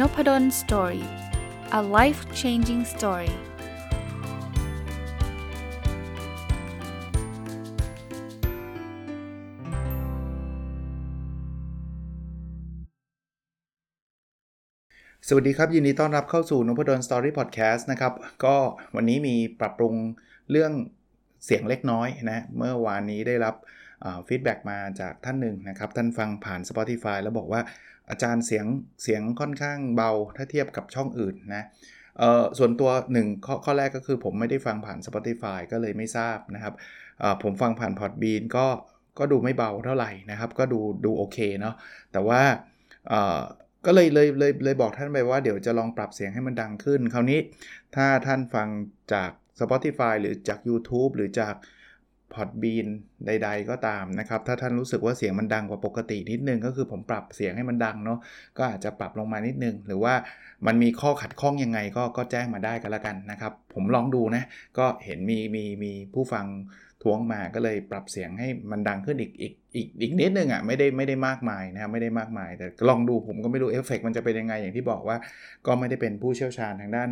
Nopadol Story a life changing story สวัสดีครับ ยินดีต้อนรับเข้าสู่นพดล Story Podcast นะครับ ก็วันนี้มีปรับปรุงเรื่องเสียงเล็กน้อยนะ เมื่อวานนี้ได้รับ feedback มาจากท่านหนึ่งนะครับ ท่านฟังผ่าน Spotify แล้วบอกว่าอาจารย์เสียงเสียงค่อนข้างเบาถ้าเทียบกับช่องอื่นนะส่วนตัว1ข้อข้อแรกก็คือผมไม่ได้ฟังผ่าน Spotify ก็เลยไม่ทราบนะครับผมฟังผ่าน Podbean ก็ก็ดูไม่เบาเท่าไหร่นะครับ ก็ดูดูโอเคเนาะแต่ว่าก็เลยเลยเลยเลยบอกท่านไปว่าเดี๋ยวจะลองปรับเสียงให้มันดังขึ้น คราวนี้ถ้าท่านฟังจาก Spotify หรือจาก YouTube หรือจาก พอดบีนใด ๆ ก็ตามนะครับ ถ้าท่านรู้สึกว่าเสียงมันดังกว่าปกตินิดนึง ก็คือผมปรับเสียงให้มันดังเนาะก็อาจจะปรับลงมานิดนึง หรือว่ามันมีข้อขัดข้องยังไงก็ก็แจ้งมาได้กันละกันนะครับ ผมลองดูนะ ก็เห็นมีมีมีผู้ฟังท้วงมาก็เลยปรับเสียงให้มันดังขึ้นอีกอีกอีกอีกนิดนึงอะ่ะไม่ได้ไม่ได้มากมายนะครับไม่ได้มากมาย แต่ลองดูผมก็ไม่รู้เอฟเฟกมันจะเป็นยังไงอย่างที่บอกว่า ก็ไม่ได้เป็นผู้เชี่ยวชาญทางด้าน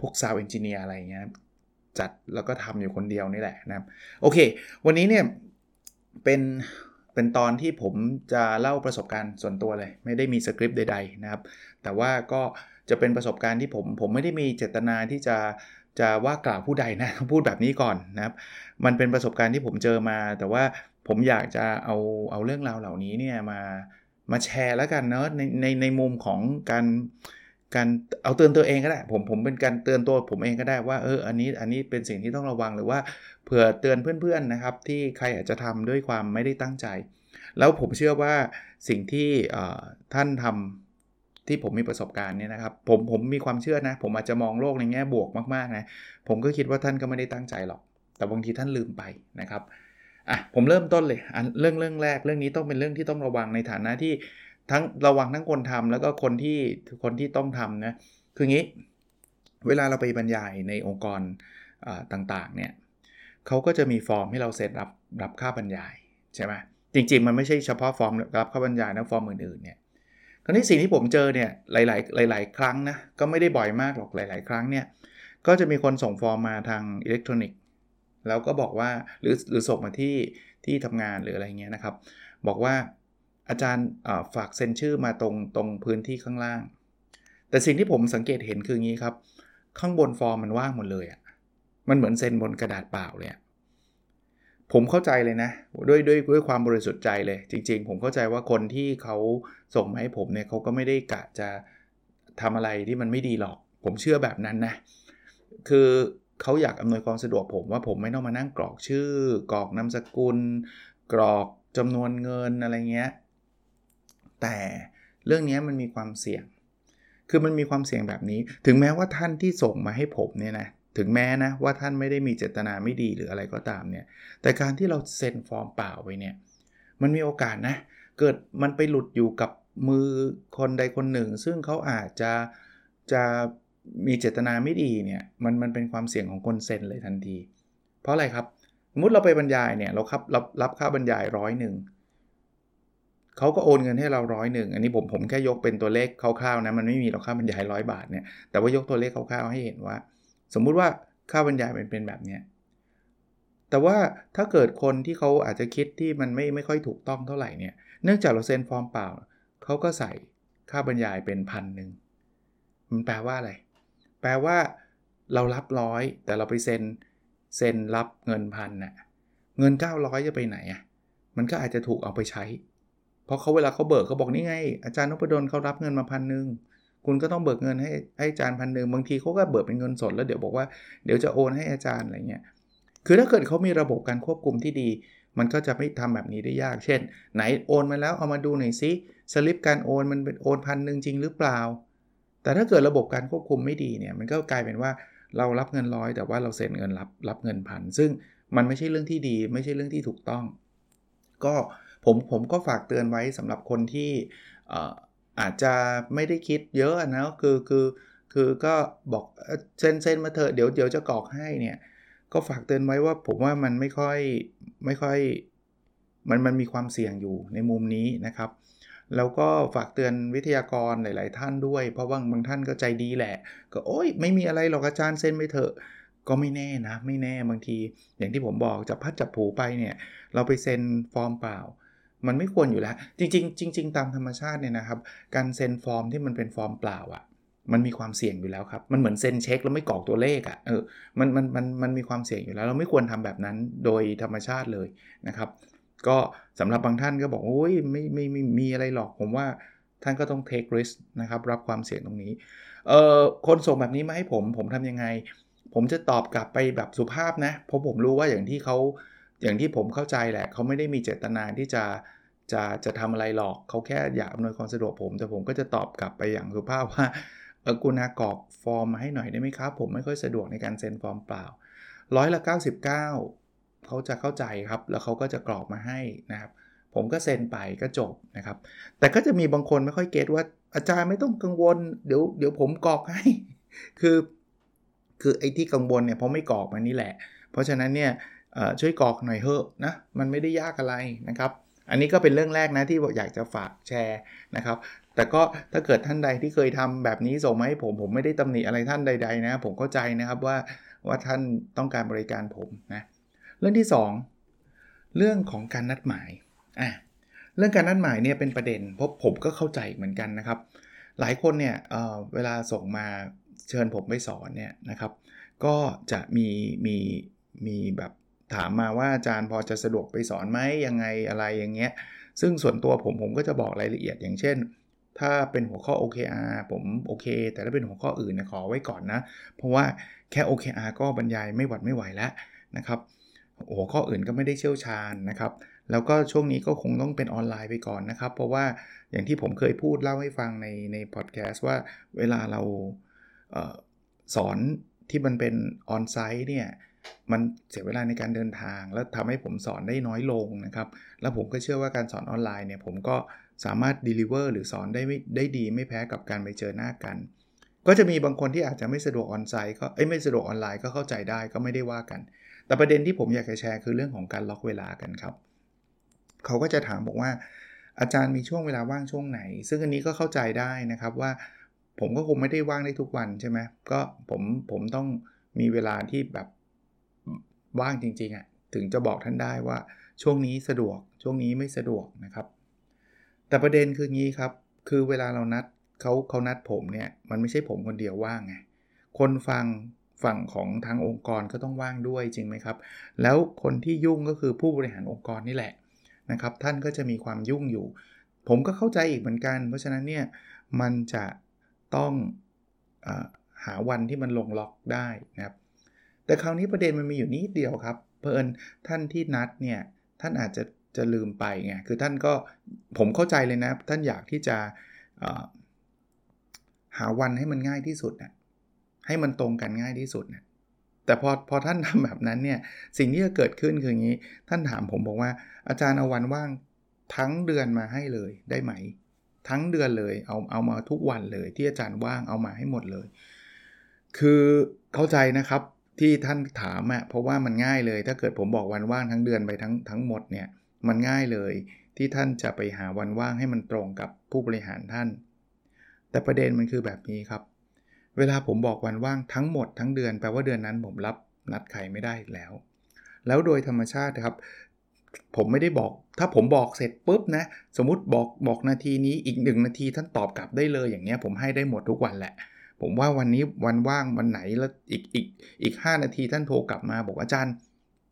พวก sound engineer อะไรเงี้ย จัดแล้วก็ทำอยู่คนเดียวนี่แหละนะครับโอเค วันนี้เนี่ยเป็นเป็นตอนที่ผมจะเล่าประสบการณ์ส่วนตัวเลย ไม่ได้มีสคริปต์ใดๆนะครับ แต่ว่าก็จะเป็นประสบการณ์ที่ผมผมไม่ได้มีเจตนาที่จะจะว่ากล่าวผู้ใดนะพูดแบบนี้ก่อนนะครับ มันเป็นประสบการณ์ที่ผมเจอมา แต่ว่าผมอยากจะเอาเอาเรื่องราวเหล่านี้เนี่ยมามาแชร์แล้วกันเนาะในในในมุมของการ การเอาเตือนตัวเองก็ได้ ผมผมเป็นการเตือนตัวผมเองก็ได้ว่าเอออันนี้อันนี้เป็นสิ่งที่ต้องระวังหรือว่าเผื่อเตือนเพื่อนๆนะครับ ที่ใครอาจจะทำด้วยความไม่ได้ตั้งใจ แล้วผมเชื่อว่าสิ่งที่ท่านทำที่ผมมีประสบการณ์เนี่ยนะครับผมผมมีความเชื่อนะ ผมอาจจะมองโลกในแง่บวกมากๆนะผมก็คิดว่าท่านก็ไม่ได้ตั้งใจหรอก แต่บางทีท่านลืมไปนะครับอะผมเริ่มต้นเลยอันเรื่องเรื่องแรกเรื่องนี้ต้องเป็นเรื่องที่ต้องระวังในฐานะที่ ทั้งระวังทั้งคนทำแล้วก็คนที่คนที่ต้องทำนะคืองี้ เวลาเราไปบรรยายในองค์กรต่างๆเนี่ยเขาก็จะมีฟอร์มให้เราเซ็นรับรับค่าบรรยายใช่ไหมจริง ๆ มันไม่ใช่เฉพาะฟอร์มรับค่าบรรยายนะฟอร์มอื่นๆเนี่ยคราวนี้สิ่งที่ผมเจอเนี่ยหลายๆหลาย ๆ ครั้งนะก็ไม่ได้บ่อยมากหรอกหลาย ๆ ครั้งเนี่ยก็จะมีคนส่งฟอร์มมาทางอิเล็กทรอนิกส์แล้วก็บอกว่าหรือหรือส่งมาที่ที่ทำงานหรืออะไรเงี้ยนะครับ บอกว่า อาจารย์ฝากเซ็นชื่อมาตรงตรงพื้นที่ข้างล่าง แต่สิ่งที่ผมสังเกตเห็นคืองี้ครับ ข้างบนฟอร์มมันว่างหมดเลยอะ่ะมันเหมือนเซ็นบนกระดาษเปล่าเลยผมเข้าใจเลยนะด้วยด้วยด้วยความบริสุทธิ์ใจเลย จริง ๆ ผมเข้าใจว่าคนที่เขาส่งมาให้ผมเนี่ยเขาก็ไม่ได้กะจะทำอะไรที่มันไม่ดีหรอก ผมเชื่อแบบนั้นนะ คือเขาอยากอำนวยความสะดวกผมว่าผมไม่ต้องมานั่งกรอกชื่อ กรอกนามสกุล กรอกจำนวนเงินอะไรเงี้ย แต่เรื่องนี้มันมีความเสี่ยง คือมันมีความเสี่ยงแบบนี้ ถึงแม้ว่าท่านที่ส่งมาให้ผมเนี่ยนะ ถึงแม้นะว่าท่านไม่ได้มีเจตนาไม่ดีหรืออะไรก็ตามเนี่ย แต่การที่เราเซ็นฟอร์มเปล่าไปเนี่ย มันมีโอกาสนะ เกิดมันไปหลุดอยู่กับมือคนใดคนหนึ่ง ซึ่งเขาอาจจะจะมีเจตนาไม่ดีเนี่ย มันมันเป็นความเสี่ยงของคนเซ็นเลยทันที เพราะอะไรครับ สมมติเราไปบรรยายเนี่ย เราครับรับรับค่าบรรยายร้อยหนึ่ง เขาก็โอนเงินให้เราร้อยหนึ่งอันนี้ผมผมแค่ยกเป็นตัวเลขคร่าวๆนะมันไม่มีเราค่าบรรยายร้อยบาทเนี่ยแต่ว่ายกตัวเลขคร่าวๆให้เห็นว่า สมมุติว่าค่าบรรยายเป็นเป็นแบบเนี้ยแต่ว่าถ้าเกิดคนที่เขาอาจจะคิดที่มันไม่ไม่ค่อยถูกต้องเท่าไหร่เนี่ยเนื่องจากเราเซ็นฟอร์มเปล่าเขาก็ใส่ค่าบรรยายเป็นพันหนึ่งมันแปลว่าอะไร แปลว่าเรารับร้อยแต่เราไปเซ็นเซ็นรับเงินพันน่ะเงิน 900 จะไปไหนอะมันก็อาจจะถูกเอาไปใช้ เพราะเขาเวลาเขาเบิกเขาบอกนี่ไง อาจารย์นพดลเขารับเงินมาพันหนึ่งคุณก็ต้องเบิกเงินให้ให้อาจารย์พันหนึ่งบางทีเขาก็เบิกเป็นเงินสดแล้วเดี๋ยวบอกว่าเดี๋ยวจะโอนให้อาจารย์อะไรเงี้ยคือถ้าเกิดเขามีระบบการควบคุมที่ดี มันก็จะไม่ทำแบบนี้ได้ยาก เช่น ไหนโอนมาแล้วเอามาดูหน่อยซิสลิปการโอนมันเป็นโอนพันหนึ่งจริงหรือเปล่า แต่ถ้าเกิดระบบการควบคุมไม่ดีเนี่ยมันก็กลายเป็นว่าเรารับเงินร้อยแต่ว่าเราเซ็นเงินรับรับเงินพันซึ่งมันไม่ใช่เรื่องที่ดี ไม่ใช่เรื่องที่ถูกต้อง ก็ ผมผมก็ฝากเตือนไว้สำหรับคนที่อาจจะไม่ได้คิดเยอะนะคือคือคือก็บอกเซ็นเซ็นมาเถอะเดี๋ยวเดี๋ยวจะกรอกให้เนี่ยก็ฝากเตือนไว้ว่าผมว่ามันไม่ค่อยไม่ค่อยมันมันมีความเสี่ยงอยู่ในมุมนี้นะครับ แล้วก็ฝากเตือนวิทยากรหลาย ๆ ท่านด้วย เพราะว่าบางท่านก็ใจดีแหละ ก็โอ้ยไม่มีอะไรหรอกอาจารย์เซ็นไปเถอะก็ไม่แน่นะ ไม่แน่บางที อย่างที่ผมบอกจับพัดจับผูไปเนี่ย เราไปเซ็นฟอร์มเปล่า มันไม่ควรอยู่แล้ว จริงๆจริง ๆ ตามธรรมชาติเนี่ยนะครับ การเซ็นฟอร์มที่มันเป็นฟอร์มเปล่าอะ่ะมันมีความเสี่ยงอยู่แล้วครับ มันเหมือนเซ็นเช็คแล้วไม่กรอกตัวเลขอะ่ะ เออ มันมันมันมันมีความเสี่ยงอยู่แล้ว เราไม่ควรทำแบบนั้นโดยธรรมชาติเลยนะครับ ก็สำหรับบางท่านก็บอกโอ้ยไม่ไม่ไม่มีอะไรหรอก ผมว่าท่านก็ต้อง take risk นะครับ รับความเสี่ยงตรงนี้ เอ่อ คนส่งแบบนี้มาให้ผม ผมทำยังไง ผมจะตอบกลับไปแบบสุภาพนะ เพราะผมรู้ว่าอย่างที่เขาอย่างที่ผมเข้าใจแหละ เขาไม่ได้มีเจตนาที่จะ จะจะทำอะไรหรอกเขาแค่อยากอำนวยความสะดวกผม แต่ผมก็จะตอบกลับไปอย่างสุภาพว่าเออกรุณากรอกฟอร์มมาให้หน่อยได้ไหมครับ ผมไม่ค่อยสะดวกในการเซ็นฟอร์มเปล่าร้อยละ 99 เขาจะเข้าใจครับ แล้วเขาก็จะกรอกมาให้นะครับ ผมก็เซ็นไปก็จบนะครับ แต่ก็จะมีบางคนไม่ค่อย get ว่าอาจารย์ไม่ต้องกังวล เดี๋ยวเดี๋ยวผมกรอกให้ คือ คือไอ้ที่กังวลเนี่ยเพราะไม่กรอกมานี่แหละ เพราะฉะนั้นเนี่ยช่วยกรอกหน่อยเถอะนะ มันไม่ได้ยากอะไรนะครับ อันนี้ก็เป็นเรื่องแรกนะที่อยากจะฝากแชร์นะครับ แต่ก็ถ้าเกิดท่านใดที่เคยทำแบบนี้ส่งมาให้ผมผมไม่ได้ตำหนิอะไรท่านใด ๆ นะ ผมเข้าใจนะครับว่าว่าท่านต้องการบริการผมนะเรื่องที่ 2 เรื่องของการนัดหมายอะเรื่องการนัดหมายเนี่ยเป็นประเด็นเพราะผมก็เข้าใจเหมือนกันนะครับ หลายคนเนี่ยเเวลาส่งมาเชิญผมไปสอนเนี่ยนะครับ ก็จะมีมีมีแบบ ถามมาว่าอาจารย์พอจะสะดวกไปสอนไหมยังไงอะไรอย่างเงี้ย ซึ่งส่วนตัวผมผมก็จะบอกรายละเอียดอย่างเช่น ถ้าเป็นหัวข้อ OKR ผมโอเค แต่ถ้าเป็นหัวข้ออื่นนะขอไว้ก่อนนะ เพราะว่าแค่ OKR ก็บรรยายไม่หวัดไม่ไหวแล้วนะครับ หัวข้ออื่นก็ไม่ได้เชี่ยวชาญนะครับ แล้วก็ช่วงนี้ก็คงต้องเป็นออนไลน์ไปก่อนนะครับ เพราะว่าอย่างที่ผมเคยพูดเล่าให้ฟังในในพอดแคสต์ว่าเวลาเราเออสอนที่มันเป็นออนไซต์เนี่ย มันเสียเวลาในการเดินทาง แล้วทำให้ผมสอนได้น้อยลงนะครับ แล้วผมก็เชื่อว่าการสอนออนไลน์เนี่ยผมก็สามารถ deliver หรือสอนได้ได้ดีไม่แพ้กับการไปเจอหน้ากัน ก็จะมีบางคนที่อาจจะไม่สะดวกออนไซต์ก็ไม่สะดวกออนไลน์ก็เข้าใจได้ก็ไม่ได้ว่ากัน แต่ประเด็นที่ผมอยากจะแชร์คือเรื่องของการล็อกเวลากันครับ เขาก็จะถามบอกว่า อาจารย์มีช่วงเวลาว่างช่วงไหน ซึ่งอันนี้ก็เข้าใจได้นะครับว่า ผมก็คงไม่ได้ว่างได้ทุกวันใช่ไหมก็ผมผมต้องมีเวลาที่แบบ ว่างจริงๆอะ่ะถึงจะบอกท่านได้ว่าช่วงนี้สะดวกช่วงนี้ไม่สะดวกนะครับ แต่ประเด็นคืองี้ครับ คือเวลาเรานัดเขาเขานัดผมเนี่ยมันไม่ใช่ผมคนเดียวว่างไงคนฟังฝั่งของทางองค์กรก็ต้องว่างด้วยจริงไหมครับ แล้วคนที่ยุ่งก็คือผู้บริหารองค์กรนี่แหละนะครับ ท่านก็จะมีความยุ่งอยู่ ผมก็เข้าใจอีกเหมือนกัน เพราะฉะนั้นเนี่ยมันจะต้องอหาวันที่มันลงล็อกได้นะครับ แต่คราวนี้ประเด็นมันมีอยู่นิดเดียวครับเพอิญท่านที่นัดเนี่ยท่านอาจจะจะลืมไปไงคือท่านก็ผมเข้าใจเลยนะ ท่านอยากที่จะหาวันให้มันง่ายที่สุดนะให้มันตรงกันง่ายที่สุดนะแต่พอพอท่านทำแบบนั้นเนี่ยสิ่งที่จะเกิดขึ้นคืออย่างนี้ ท่านถามผมบอกว่า อาจารย์เอาวันว่างทั้งเดือนมาให้เลยได้ไหม ทั้งเดือนเลยเอาเอามาทุกวันเลยที่อาจารย์ว่างเอามาให้หมดเลย คือเข้าใจนะครับ ที่ท่านถามอะ่ะเพราะว่ามันง่ายเลย ถ้าเกิดผมบอกวันว่างทั้งเดือนไปทั้งทั้งหมดเนี่ยมันง่ายเลยที่ท่านจะไปหาวันว่างให้มันตรงกับผู้บริหารท่าน แต่ประเด็นมันคือแบบนี้ครับ เวลาผมบอกวันว่างทั้งหมดทั้งเดือนแปลว่าเดือนนั้นผมรับนัดใครไม่ได้แล้ว แล้วโดยธรรมชาติครับ ผมไม่ได้บอก ถ้าผมบอกเสร็จปุ๊บนะ สมมติบอกบอกนาทีนี้อีกหนึ่งนาทีท่านตอบกลับได้เลยอย่างเงี้ยผมให้ได้หมดทุกวันแหละ ผมว่าวันนี้วันว่างวันไหนแล้วอีกอีกอีก5นาทีท่านโทรกลับมาบอกอาจารย์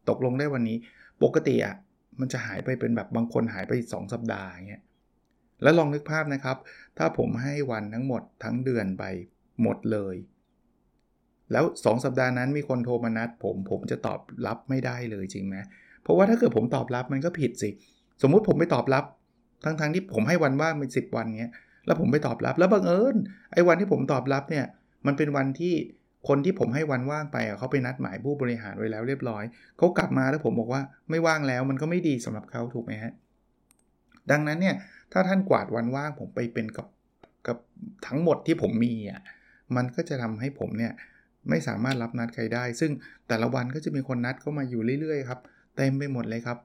ตกลงได้วันนี้ ปกติอะมันจะหายไปเป็นแบบบางคนหายไป 2 สัปดาห์เงี้ยแล้วลองนึกภาพนะครับ ถ้าผมให้วันทั้งหมดทั้งเดือนไปหมดเลย แล้ว 2 สัปดาห์นั้นมีคนโทรมานัด ผมผมจะตอบรับไม่ได้เลยจริงไหมเพราะว่าถ้าเกิดผมตอบรับมันก็ผิดสิ สมมุติผมไปตอบรับ ทั้งๆทที่ผมให้วันว่างเป็น10 วันเงี้ย แล้วผมไปตอบรับ แล้วบังเอิญไอ้วันที่ผมตอบรับเนี่ยมันเป็นวันที่คนที่ผมให้วันว่างไปเขาไปนัดหมายผู้บริหารไว้แล้วเรียบร้อยเขากลับมาแล้วผมบอกว่าไม่ว่างแล้วมันก็ไม่ดีสำหรับเขาถูกไหมฮะดังนั้นเนี่ยถ้าท่านกวาดวันว่างผมไปเป็นกับกับทั้งหมดที่ผมมีอะมันก็จะทำให้ผมเนี่ยไม่สามารถรับนัดใครได้ ซึ่งแต่ละวันก็จะมีคนนัดเข้ามาอยู่เรื่อยๆครับเต็มไปหมดเลยครับ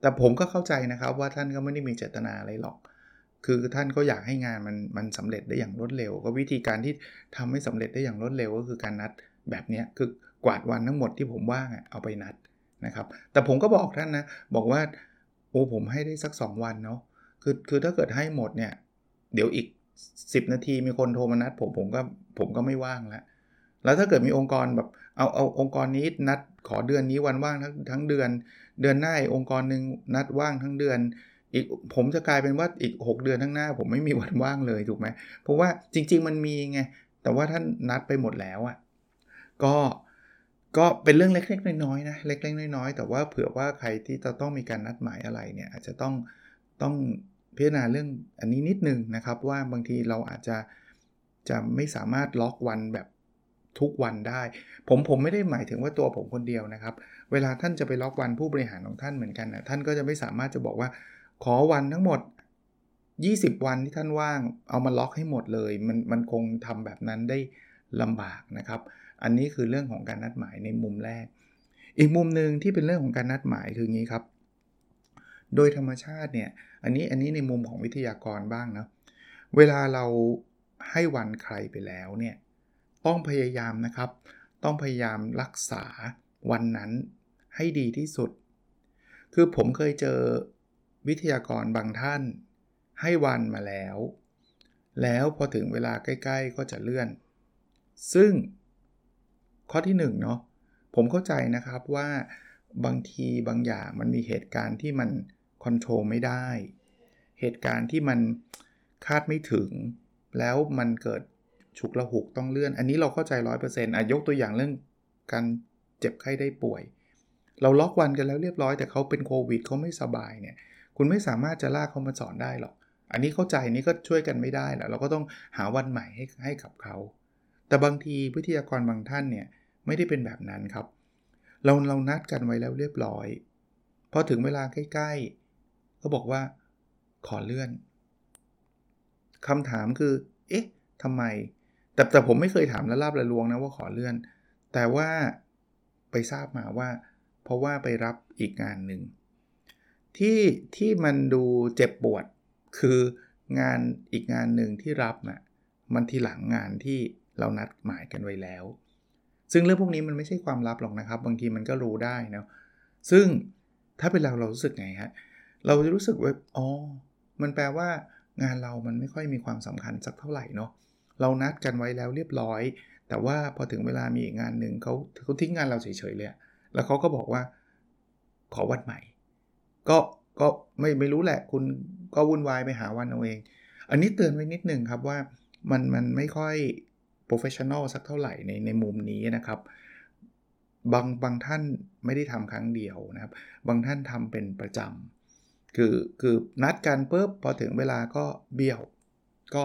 แต่ผมก็เข้าใจนะครับว่าท่านก็ไม่ได้มีเจตนาอะไรหรอก คือท่านก็อยากให้งานมันมันสำเร็จได้อย่างรวดเร็ว ก็วิธีการที่ทำให้สำเร็จได้อย่างรวดเร็วก็คือการนัดแบบนี้คือกวาดวันทั้งหมดที่ผมว่างเอาไปนัดนะครับ แต่ผมก็บอกท่านนะบอกว่าโอ้ผมให้ได้สัก 2 วันเนาะคือคือถ้าเกิดให้หมดเนี่ยเดี๋ยวอีก 10 นาทีมีคนโทรมานัด ผมผมก็ผมก็ไม่ว่างแล้วแล้วถ้าเกิดมีองค์กรแบบเอาเอาองค์กรนี้นัดขอเดือนนี้วันว่างทั้งทั้งเดือน เดือนหน้าองค์กรหนึ่งนัดว่างทั้งเดือน อีกผมจะกลายเป็นว่าอีก 6 เดือนข้างหน้า ผมไม่มีวันว่างเลยถูกไหมเพราะว่าจริง ๆ มันมีไง แต่ว่าท่านนัดไปหมดแล้วอะ่ะก็ก็เป็นเรื่องเล็กๆน้อยๆนะเล็กๆน้อยๆแต่ว่าเผื่อว่าใครที่จะต้องมีการนัดหมายอะไรเนี่ยอาจจะต้องต้องพิจารณาเรื่องอันนี้นิดนึงนะครับ ว่าบางทีเราอาจจะจะไม่สามารถล็อกวันแบบทุกวันได้ ผมผมไม่ได้หมายถึงว่าตัวผมคนเดียวนะครับ เวลาท่านจะไปล็อกวันผู้บริหารของท่านเหมือนกันนะท่านก็จะไม่สามารถจะบอกว่า ขอวันทั้งหมด 20 วันที่ท่านว่าง เอามาล็อกให้หมดเลย มันมันคงทำแบบนั้นได้ลำบากนะครับ อันนี้คือเรื่องของการนัดหมายในมุมแรก อีกมุมหนึ่งที่เป็นเรื่องของการนัดหมายคืองี้ครับ โดยธรรมชาติเนี่ย อันนี้อันนี้ในมุมของวิทยากรบ้างนะ เวลาเราให้วันใครไปแล้วเนี่ย ต้องพยายามนะครับ ต้องพยายามรักษาวันนั้นให้ดีที่สุด คือผมเคยเจอ วิทยากรบางท่านให้วันมาแล้ว แล้วพอถึงเวลาใกล้ ๆ ก็จะเลื่อน ซึ่งข้อที่1เนาะผมเข้าใจนะครับว่าบางทีบางอย่างมันมีเหตุการณ์ที่มันคอนโทรลไม่ได้ เหตุการณ์ที่มันคาดไม่ถึง แล้วมันเกิดฉุกละหุกต้องเลื่อน อันนี้เราเข้าใจร้อยเปอร์เซ็นต์ยกตัวอย่างเรื่องการเจ็บไข้ได้ป่วย เราล็อกวันกันแล้วเรียบร้อยแต่เขาเป็นโควิดเขาไม่สบายเนี่ย คุณไม่สามารถจะลากเขามาสอนได้หรอก อันนี้เข้าใจนี้ก็ช่วยกันไม่ได้แหละเราก็ต้องหาวันใหม่ให้ให้กับเขา แต่บางทีวิทยากรบางท่านเนี่ยไม่ได้เป็นแบบนั้นครับ เราเรานัดกันไว้แล้วเรียบร้อย พอถึงเวลาใกล้ๆ ก็บอกว่าขอเลื่อนคำถามคือ เอ๊ะทำไม แต่แต่ผมไม่เคยถามละลาบละลวงนะว่าขอเลื่อน แต่ว่าไปทราบมาว่า เพราะว่าไปรับอีกงานหนึ่ง ที่ที่มันดูเจ็บปวด คืองานอีกงานหนึ่งที่รับนะ่ะมันทีหลังงานที่เรานัดหมายกันไว้แล้ว ซึ่งเรื่องพวกนี้มันไม่ใช่ความลับหรอกนะครับ บางทีมันก็รู้ได้นะซึ่งถ้าเป็นเราเรารู้สึกไงฮะเราจะรู้สึกว่าอ๋อมันแปลว่างานเรามันไม่ค่อยมีความสำคัญสักเท่าไหร่เนาะเรานัดกันไว้แล้วเรียบร้อย แต่ว่าพอถึงเวลามีอีกงานหนึ่งเขาเขาทิ้งงานเราเฉยๆเลยแล้วเขาก็บอกว่าขอวันใหม่ ก็ก็ไม่ไม่รู้แหละ คุณก็วุ่นวายไปหาวันเอาเอง อันนี้เตือนไว้นิดนึงครับว่ามันมันไม่ค่อย professional สักเท่าไหร่ในในมุมนี้นะครับ บางบางท่านไม่ได้ทำครั้งเดียวนะครับ บางท่านทำเป็นประจำคือคือนัดกันปุ๊บพอถึงเวลาก็เบี้ยว ก็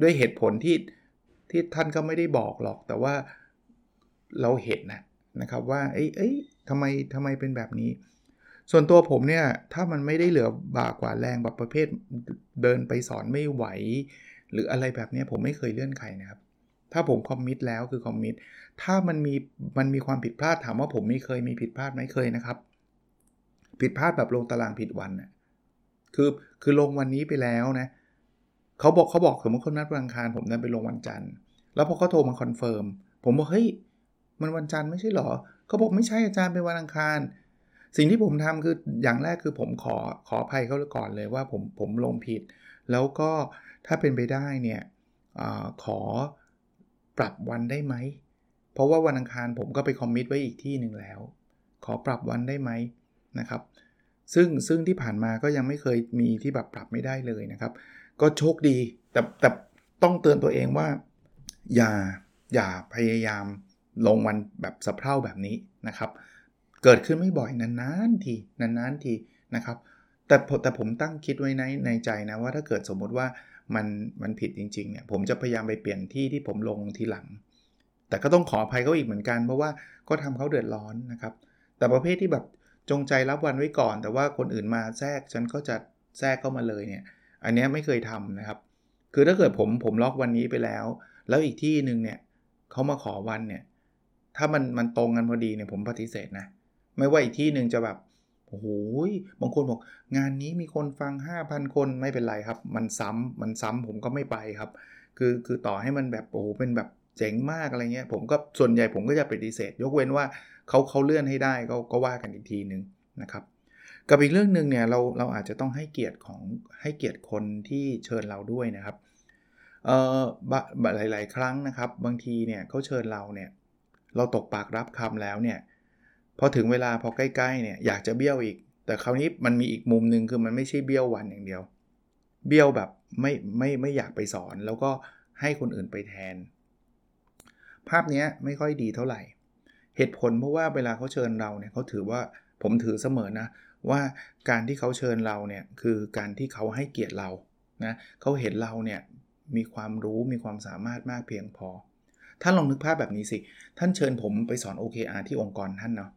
ด้วยเหตุผลที่ที่ท่านก็ไม่ได้บอกหรอก แต่ว่าเราเห็นนะนะครับว่าเอ้ยเอ้ยทำไมทำไมเป็นแบบนี้ ส่วนตัวผมเนี่ย ถ้ามันไม่ได้เหลือบากว่าแรงแบบประเภทเดินไปสอนไม่ไหว หรืออะไรแบบนี้ผมไม่เคยเลื่อนใครนะครับ ถ้าผม commit แล้วคือ commit ถ้ามันมีมันมีความผิดพลาดถามว่าผมไม่เคยมีผิดพลาดไหมเคยนะครับ ผิดพลาดแบบลงตารางผิดวันนะคือคือลงวันนี้ไปแล้วนะเขาบอกเขาบอกสมมติเขานัดวันอังคารผมดันไปลงวันจันทร์แล้วพอเขาโทรมา confirm ผมบอกเฮ้ยมันวันจันทร์ไม่ใช่หรอเขาบอกไม่ใช่อาจารย์เป็นวันอังคาร สิ่งที่ผมทำคืออย่างแรกคือผมขอขออภัยเขาก่อนเลยว่าผมผมลงผิด แล้วก็ถ้าเป็นไปได้เนี่ยอขอปรับวันได้ไหม เพราะว่าวันอังคารผมก็ไปคอมมิตไว้อีกที่หนึ่งแล้ว ขอปรับวันได้ไหมนะครับ ซึ่งซึ่งที่ผ่านมาก็ยังไม่เคยมีที่แบบปรับไม่ได้เลยนะครับ ก็โชคดีแต่แต่ต้องเตือนตัวเองว่า อย่าอย่าพยายามลงวันแบบสะเพร่าแบบนี้นะครับ เกิดขึ้นไม่บ่อยนานๆทีนานๆทีนะครับ แต่แต่ผมตั้งคิดไว้ในในใจนะว่าถ้าเกิดสมมุติว่ามันมันผิดจริงๆเนี่ยผมจะพยายามไปเปลี่ยนที่ที่ผมลงทีหลัง แต่ก็ต้องขออภัยเขาอีกเหมือนกันเพราะว่าก็ทำเขาเดือดร้อนนะครับ แต่ประเภทที่แบบจงใจรับวันไว้ก่อน แต่ว่าคนอื่นมาแทรกฉันก็จะแทรกเข้ามาเลยเนี่ย อันนี้ไม่เคยทำนะครับ คือถ้าเกิดผมผมล็อกวันนี้ไปแล้ว แล้วอีกที่หนึ่งเนี่ยเขามาขอวันเนี่ย ถ้ามันมันตรงกันพอดีเนี่ยผมปฏิเสธนะ ไม่ว่าอีกที่หนึ่งจะแบบโอ้โหบางคนบอกงานนี้มีคนฟัง 5,000 คนไม่เป็นไรครับ มันซ้ำมันซ้ำผมก็ไม่ไปครับ คือคือต่อให้มันแบบโอ้โหเป็นแบบเจ๋งมากอะไรเงี้ยผมก็ส่วนใหญ่ผมก็จะปฏิเสธ ยกเว้นว่าเขาเขาเลื่อนให้ได้ก็ก็ว่ากันอีกทีหนึ่งนะครับกับอีกเรื่องหนึ่งเนี่ยเราเราอาจจะต้องให้เกียรติของให้เกียรติคนที่เชิญเราด้วยนะครับเอ่อหลาย ๆ ครั้งนะครับ บางทีเนี่ยเขาเชิญเราเนี่ยเราตกปากรับคำแล้วเนี่ย พอถึงเวลาพอใกล้ๆเนี่ยอยากจะเบี้ยวอีก แต่คราวนี้มันมีอีกมุมหนึ่งคือมันไม่ใช่เบี้ยววันอย่างเดียว เบี้ยวแบบไม่ไม่ไม่อยากไปสอน แล้วก็ให้คนอื่นไปแทน ภาพนี้ไม่ค่อยดีเท่าไหร่ เหตุผลเพราะว่าเวลาเขาเชิญเราเนี่ยเขาถือว่าผมถือเสมอนะว่าการที่เขาเชิญเราเนี่ยคือการที่เขาให้เกียรติเรานะเขาเห็นเราเนี่ยมีความรู้มีความสามารถมากเพียงพอ ท่านลองนึกภาพแบบนี้สิ ท่านเชิญผมไปสอน OKR ที่องค์กรท่านเนาะ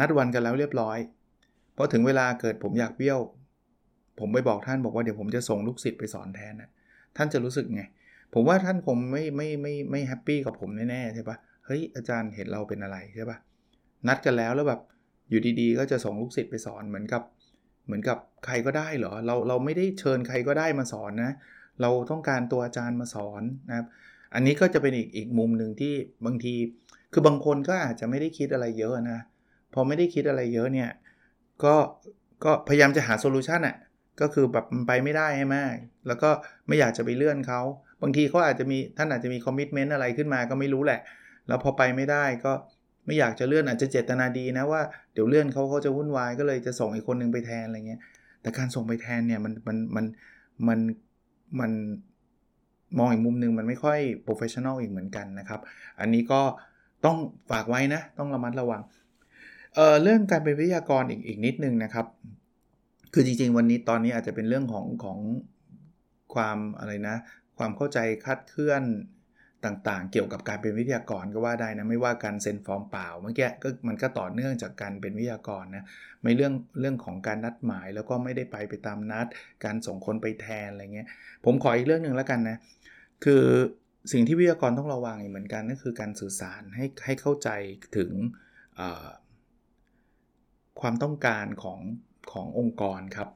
นัดวันกันแล้วเรียบร้อยพอถึงเวลาเกิดผมอยากเบี้ยว ผมไปบอกท่านบอกว่าเดี๋ยวผมจะส่งลูกศิษย์ไปสอนแทนนะท่านจะรู้สึกไง ผมว่าท่านคงไม่ไม่ไม่ไม่แฮปปี้กับผมแน่ๆใช่ปะเฮ้ยอาจารย์เห็นเราเป็นอะไรใช่ปะนัดกันแล้วแล้วแบบอยู่ดีๆ ก็จะส่งลูกศิษย์ไปสอนเหมือนกับ เหมือนกับใครก็ได้เหรอเราเราไม่ได้เชิญใครก็ได้มาสอนนะ เราต้องการตัวอาจารย์มาสอนนะครับ อันนี้ก็จะเป็นอีกอีกมุมหนึ่งที่บางที คือบางคนก็อาจจะไม่ได้คิดอะไรเยอะนะ พอไม่ได้คิดอะไรเยอะเนี่ย ก็ก็พยายามจะหา solution อะก็คือแบบมันไปไม่ได้ใช่ไหมแล้วก็ไม่อยากจะไปเลื่อนเขา บางทีเขาอาจจะมีท่านอาจจะมี commitment อะไรขึ้นมาก็ไม่รู้แหละ แล้วพอไปไม่ได้ก็ไม่อยากจะเลื่อนอาจจะเจตนาดีนะว่าเดี๋ยวเลื่อนเขาเขาจะวุ่นวายก็เลยจะส่งอีกคนนึงไปแทนอะไรเงี้ย แต่การส่งไปแทนเนี่ยมันมันมันมันมันมองอีกมุมหนึ่งมันไม่ค่อย professional อีกเหมือนกันนะครับ อันนี้ก็ต้องฝากไว้นะ ต้องระมัดระวัง เอ่อเรื่องการเป็นวิทยากรอีกอีกนิดนึงนะครับ คือจริงๆ วันนี้ตอนนี้อาจจะเป็นเรื่องของของความอะไรนะ ความเข้าใจคาดเคลื่อนต่างๆ เกี่ยวกับการเป็นวิทยากรก็ว่าได้นะไม่ว่าการเซ็นฟอร์มเปล่าเมื่อกี้ก็มันก็ต่อเนื่องจากการเป็นวิทยากรนะไม่เรื่องเรื่องของการนัดหมายแล้วก็ไม่ได้ไปไปตามนัด การส่งคนไปแทนอะไรเงี้ยผมขออีกเรื่องหนึ่งแล้วกันนะคือสิ่งที่วิทยากรต้องระวังเหมือนกันก็คือการสื่อสารให้ให้เข้าใจถึง ความต้องการของขององค์กรครับ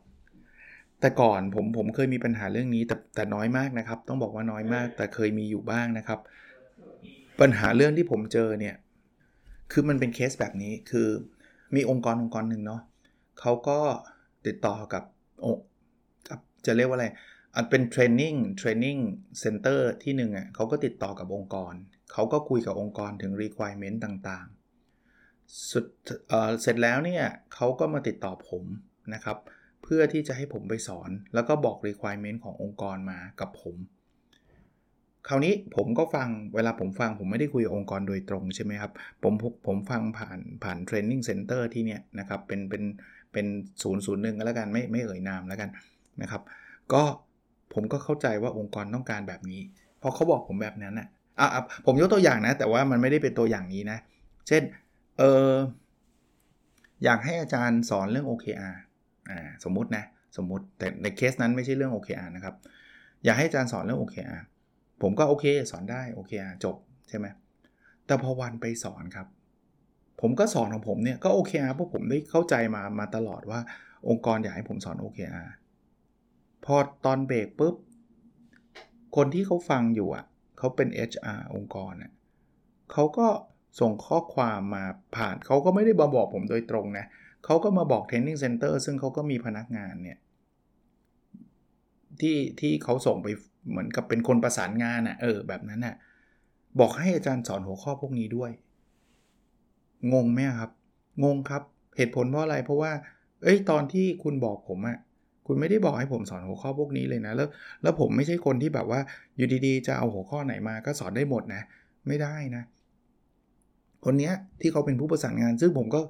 แต่ก่อนผมผมเคยมีปัญหาเรื่องนี้แต่แต่น้อยมากนะครับ ต้องบอกว่าน้อยมาก แต่เคยมีอยู่บ้างนะครับ ปัญหาเรื่องที่ผมเจอเนี่ยคือมันเป็นเคสแบบนี้คือมีองค์กรองค์กรหนึ่งเนาะเขาก็ติดต่อกับกับจะเรียกว่าอะไรอันเป็น training training center ที่หนึ่งอะเขาก็ติดต่อกับองค์กร เขาก็คุยกับองค์กรถึง requirement ต่าง สุดเสร็จแล้วเนี่ยเขาก็มาติดต่อผมนะครับ เพื่อที่จะให้ผมไปสอน แล้วก็บอก requirement ขององค์กรมากับผม คราวนี้ผมก็ฟังเวลาผมฟังผมไม่ได้คุยกับองค์กรโดยตรงใช่ไหมครับ ผมผมฟังผ่านผ่าน training center ที่เนี่ยนะครับ เป็นเป็นเป็นศูนย์ศูนย์หนึ่งก็แล้วกันไม่ไม่เอ่ยนามแล้วกันนะครับ ก็ผมก็เข้าใจว่าองค์กรต้องการแบบนี้พอเขาบอกผมแบบนั้นอะอะผมยกตัวอย่างนะ แต่ว่ามันไม่ได้เป็นตัวอย่างนี้นะ เช่น เอออยากให้อาจารย์สอนเรื่อง OKR อ่าสมมุตินะสมมุติแต่ในเคสนั้นไม่ใช่เรื่อง OKR นะครับ อยากให้อาจารย์สอนเรื่อง OKR ผมก็โอเคสอนได้ OKR จบใช่ไหมแต่พอวันไปสอนครับ ผมก็สอนของผมเนี่ยก็ OKR เพราะผมได้เข้าใจมามาตลอดว่าองค์กรอยากให้ผมสอน OKR พอตอนเบรกปุ๊บ คนที่เขาฟังอยู่อะเขาเป็น HR องค์กรอะเขาก็ ส่งข้อความมาผ่านเขาก็ไม่ได้มาบอกผมโดยตรงนะเขาก็มาบอก Training Center ซึ่งเขาก็มีพนักงานเนี่ยที่ที่เขาส่งไปเหมือนกับเป็นคนประสานงานอะเออแบบนั้นอะบอกให้อาจารย์สอนหัวข้อพวกนี้ด้วย งงไหมครับ งงครับ เหตุผลเพราะอะไรเพราะว่า เอ้ยตอนที่คุณบอกผมอะคุณไม่ได้บอกให้ผมสอนหัวข้อพวกนี้เลยนะ แล้วแล้วผมไม่ใช่คนที่แบบว่าอยู่ดีๆ จะเอาหัวข้อไหนมาก็สอนได้หมดนะ ไม่ได้นะ คนนี้ที่เขาเป็นผู้ประสานงาน ซึ่งผมก็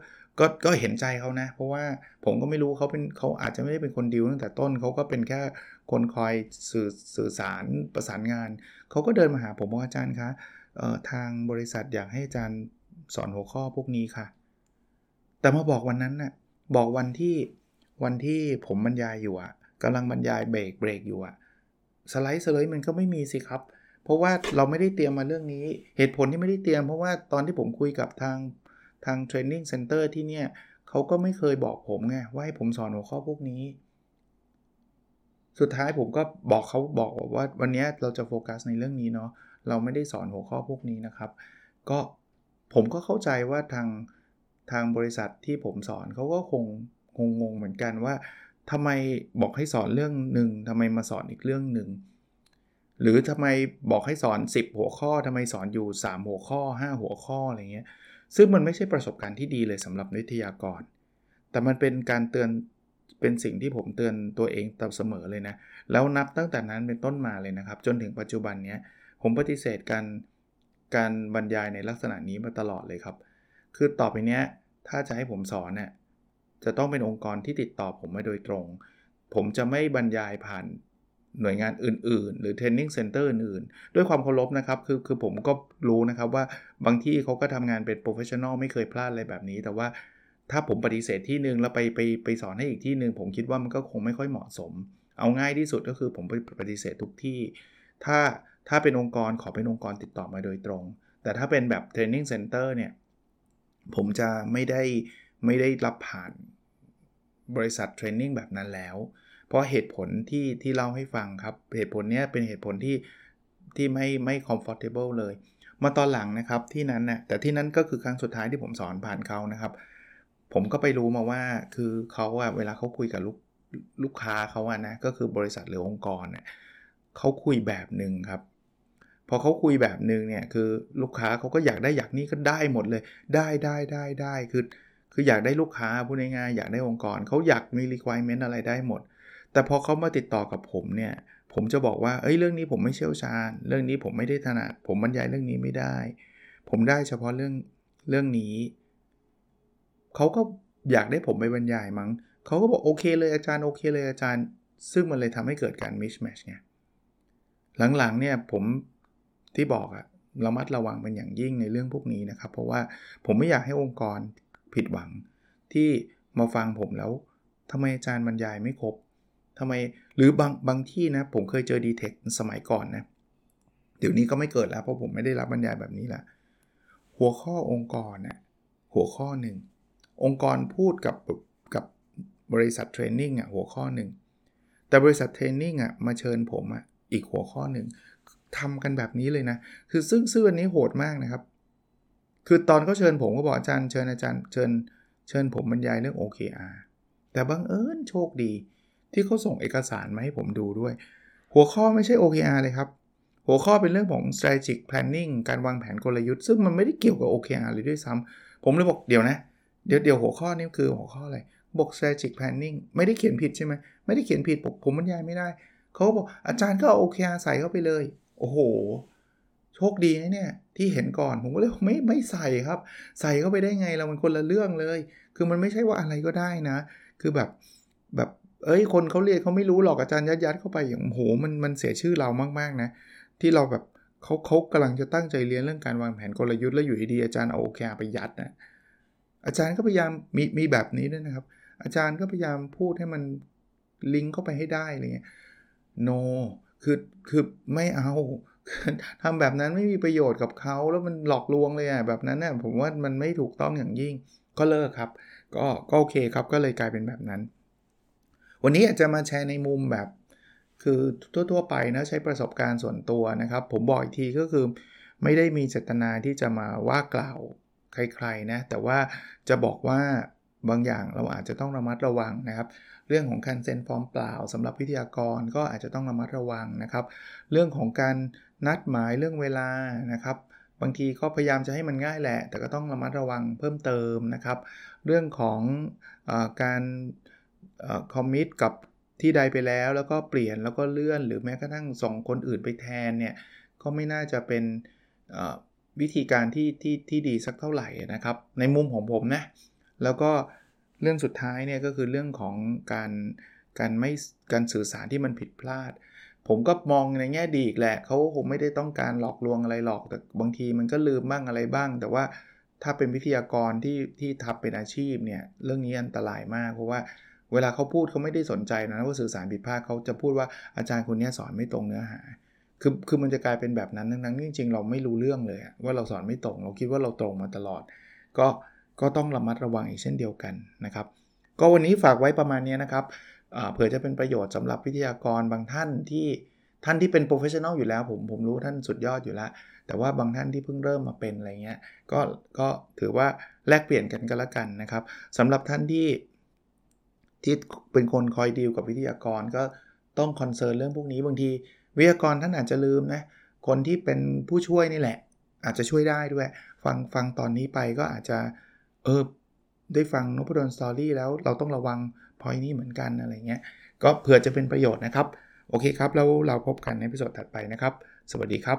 ก็ก็เห็นใจเขานะ เพราะว่าผมก็ไม่รู้เขาเป็นเขาอาจจะไม่ได้เป็นคนดิวตั้งแต่ต้นเขาก็เป็นแค่คนคอยสื่อสื่อสารประสานงาน เขาก็เดินมาหาผมว่าอาจารย์คะทางบริษัทอยากให้อาจารย์สอนหัวข้อพวกนี้ค่ะ แต่มาบอกวันนั้นนะ่ะบอกวันที่วันที่ผมบรรยายอยู่อะกำลังบรรยายเบรกเบรกอยู่อะสไลด์สไลด์มันก็ไม่มีสิครับ เพราะว่าเราไม่ได้เตรียมมาเรื่องนี้ เหตุผลที่ไม่ได้เตรียม เพราะว่าตอนที่ผมคุยกับทางทางเทรนนิ่งเซ็นเตอร์ที่เนี่ยเขาก็ไม่เคยบอกผมไงว่าให้ผมสอนหัวข้อพวกนี้ สุดท้ายผมก็บอกเขาบอกว่าวันนี้เราจะโฟกัสในเรื่องนี้เนาะเราไม่ได้สอนหัวข้อพวกนี้นะครับ ก็ผมก็เข้าใจว่าทางทางบริษัทที่ผมสอนเขาก็คงงงเหมือนกันว่าทำไมบอกให้สอนเรื่องหนึ่งทำไมมาสอนอีกเรื่องหนึ่ง หรือทำไมบอกให้สอน 10 หัวข้อทำไมสอนอยู่ 3 หัวข้อ 5 หัวข้ออะไรเงี้ยซึ่งมันไม่ใช่ประสบการณ์ที่ดีเลยสำหรับวิทยากร แต่มันเป็นการเตือนเป็นสิ่งที่ผมเตือนตัวเองตลอดเสมอเลยนะ แล้วนับตั้งแต่นั้นเป็นต้นมาเลยนะครับ จนถึงปัจจุบันนี้ผมปฏิเสธการการบรรยายในลักษณะนี้มาตลอดเลยครับ คือต่อไปนี้ถ้าจะให้ผมสอนเนี่ยจะต้องเป็นองค์กรที่ติดต่อผมมาโดยตรง ผมจะไม่บรรยายผ่าน หน่วยงานอื่น ๆ หรือ training center อื่นๆด้วยความเคารพนะครับคือคือผมก็รู้นะครับว่าบางที่เขาก็ทำงานเป็น professional ไม่เคยพลาดอะไรแบบนี้ แต่ว่าถ้าผมปฏิเสธที่หนึ่งแล้วไปไปไปสอนให้อีกที่หนึ่งผมคิดว่ามันก็คงไม่ค่อยเหมาะสม เอาง่ายที่สุดก็คือผมไปปฏิเสธทุกที่ ถ้าถ้าเป็นองค์กรขอเป็นองค์กรติดต่อมาโดยตรง แต่ถ้าเป็นแบบ training center เนี่ยผมจะไม่ได้ไม่ได้รับผ่านบริษัท training แบบนั้นแล้ว เพราะเหตุผลที่ที่เล่าให้ฟังครับ เหตุผลนี้เป็นเหตุผลที่ที่ไม่ไม่ comfortable เลย มาตอนหลังนะครับที่นั้นนะ่ะแต่ที่นั้นก็คือครั้งสุดท้ายที่ผมสอนผ่านเขานะครับ ผมก็ไปรู้มาว่าคือเขาอะเวลาเขาคุยกับลูกลูกค้าเขาอะนะก็คือบริษัทหรือองค์กรเนี่ยเขาคุยแบบหนึ่งครับ พอเขาคุยแบบหนึ่งเนี่ยคือลูกค้าเขาก็อยากได้อยากนี่ก็ได้หมดเลย ได้ได้ได้ได้คือคืออยากได้ลูกค้าพูดง่ายๆอยากได้องค์กรเขาอยากมี requirement อะไรได้หมด แต่พอเขามาติดต่อกับผมเนี่ย ผมจะบอกว่า เอ้ย เรื่องนี้ผมไม่เชี่ยวชาญ เรื่องนี้ผมไม่ได้ถนัด ผมบรรยายเรื่องนี้ไม่ได้ ผมได้เฉพาะเรื่องเรื่องนี้ เขาก็อยากได้ผมไปบรรยายมั้ง เขาก็บอกโอเคเลยอาจารย์โอเคเลยอาจารย์ ซึ่งมันเลยทำให้เกิดการ mismatch ไง หลังๆเนี่ยผมที่บอกอะระมัดระวังเป็นอย่างยิ่งในเรื่องพวกนี้นะครับ เพราะว่าผมไม่อยากให้องค์กรผิดหวังที่มาฟังผมแล้วทำไมอาจารย์บรรยายไม่ครบ ทำไมหรือบางบางที่นะผมเคยเจอดีเทคสมัยก่อนนะเดี๋ยวนี้ก็ไม่เกิดแล้วเพราะผมไม่ได้รับบรรยายแบบนี้ละหัวข้อองค์กรนะ่ะหัวข้อหนึ่งองค์กรพูดกับกับบริษัท training อะหัวข้อหนึ่งแต่บริษัท training อะมาเชิญผมอะอีกหัวข้อหนึ่งทำกันแบบนี้เลยนะ คือซึ่งซึ่งอันนี้โหดมากนะครับ คือตอนเขาเชิญผมก็บอกอาจารย์เชิญอาจารย์เชิญเชิญผมบรรยายเรื่อง OKR แต่บังเอิญโชคดี ที่เขาส่งเอกสารมาให้ผมดูด้วย หัวข้อไม่ใช่ OKR เลยครับ หัวข้อเป็นเรื่องของ strategic planning การวางแผนกลยุทธ์ ซึ่งมันไม่ได้เกี่ยวกับ OKR เลยด้วยซ้ำผมเลยบอกเดี๋ยวนะ เดี๋ยวเดี๋ยวหัวข้อนี้คือหัวข้ออะไรบอก strategic planning ไม่ได้เขียนผิดใช่ไหมไม่ได้เขียนผิดผมบรรยายไม่ได้เขาบอกอาจารย์ก็เอา OKR ใส่เข้าไปเลย โอ้โหโชคดีนะเนี่ยที่เห็นก่อนผมก็เลยไม่ไม่ใส่ครับ ใส่เข้าไปได้ไงเรามันคนละเรื่องเลย คือมันไม่ใช่ว่าอะไรก็ได้นะ คือแบบแบบ เอ้ยคนเขาเรียนเขาไม่รู้หรอกอาจารย์ยัดยัดเข้าไปอย่างโหมันมันเสียชื่อเรามากๆนะที่เราแบบเขาเขากำลังจะตั้งใจเรียนเรื่องการวางแผนกลยุทธ์แล้วอยู่ดีอาจารย์เอาโอเคไปยัดนะอาจารย์ก็พยายามมีมีแบบนี้ด้วยนะครับ อาจารย์ก็พยายามพูดให้มันลิงก์เข้าไปให้ได้อะไรเงี้ย no คือคือไม่เอาทำแบบนั้นไม่มีประโยชน์กับเขาแล้วมันหลอกลวงเลยอะแบบนั้นน่ะผมว่ามันไม่ถูกต้องอย่างยิ่ง ก็เลิกครับ ก็ก็โอเคครับก็เลยกลายเป็นแบบนั้น วันนี้อาจจะมาแชร์ในมุมแบบ คือทั่วๆไปนะใช้ประสบการณ์ส่วนตัวนะครับ ผมบอกอีกทีก็คือไม่ได้มีเจตนาที่จะมาว่ากล่าวใครๆนะแต่ว่าจะบอกว่าบางอย่างเราอาจจะต้องระมัดระวังนะครับ เรื่องของการเซ็นฟอร์มเปล่าสำหรับวิทยากรก็อาจจะต้องระมัดระวังนะครับ เรื่องของการนัดหมายเรื่องเวลานะครับ บางทีก็พยายามจะให้มันง่ายแหละ แต่ก็ต้องระมัดระวังเพิ่มเติมนะครับ เรื่องของอการ คอมมิตกับที่ใดไปแล้ว แล้วก็เปลี่ยนแล้วก็เลื่อน หรือแม้กระทั่งส่งคนอื่นไปแทนเนี่ยก็ไม่น่าจะเป็นวิธีการที่ที่ที่ดีสักเท่าไหร่นะครับ ในมุมของผมนะแล้วก็เรื่องสุดท้ายเนี่ยก็คือเรื่องของการการไม่การสื่อสารที่มันผิดพลาด ผมก็มองในแง่ดีอีกแหละเขาคงไม่ได้ต้องการหลอกลวงอะไรหรอกแต่บางทีมันก็ลืมบ้างอะไรบ้าง แต่ว่าถ้าเป็นวิทยากรที่ที่ทับเป็นอาชีพเนี่ยเรื่องนี้อันตรายมากเพราะว่า เวลาเขาพูดเขาไม่ได้สนใจนะว่าสื่อสารผิดพลาดเขาจะพูดว่าอาจารย์คนนี้สอนไม่ตรงเนื้อหา คือคือมันจะกลายเป็นแบบนั้นทั้งนั้นจริงๆเราไม่รู้เรื่องเลยว่าเราสอนไม่ตรง เราคิดว่าเราตรงมาตลอด ก็ก็ต้องระมัดระวังอีกเช่นเดียวกันนะครับ ก็วันนี้ฝากไว้ประมาณนี้นะครับเผื่อจะเป็นประโยชน์สำหรับวิทยากรบางท่านที่ท่านที่เป็น professional อยู่แล้วผมผมรู้ท่านสุดยอดอยู่แล้ว แต่ว่าบางท่านที่เพิ่งเริ่มมาเป็นอะไรเงี้ยก็ก็ถือว่าแลกเปลี่ยนกันก็แล้วกันนะครับสำหรับท่านที่ ที่เป็นคนคอยดีลกับวิทยากรก็ต้อง concern เรื่องพวกนี้บางที วิทยากรท่านอาจจะลืมนะคนที่เป็นผู้ช่วยนี่แหละ อาจจะช่วยได้ด้วย ฟังฟังตอนนี้ไปก็อาจจะเออได้ฟังนพดลสตอรี่แล้วเราต้องระวังพอยนี้เหมือนกันอะไรเงี้ยก็เผื่อจะเป็นประโยชน์นะครับ โอเคครับ แล้วเราพบกันในพิสดถัดไปนะครับ สวัสดีครับ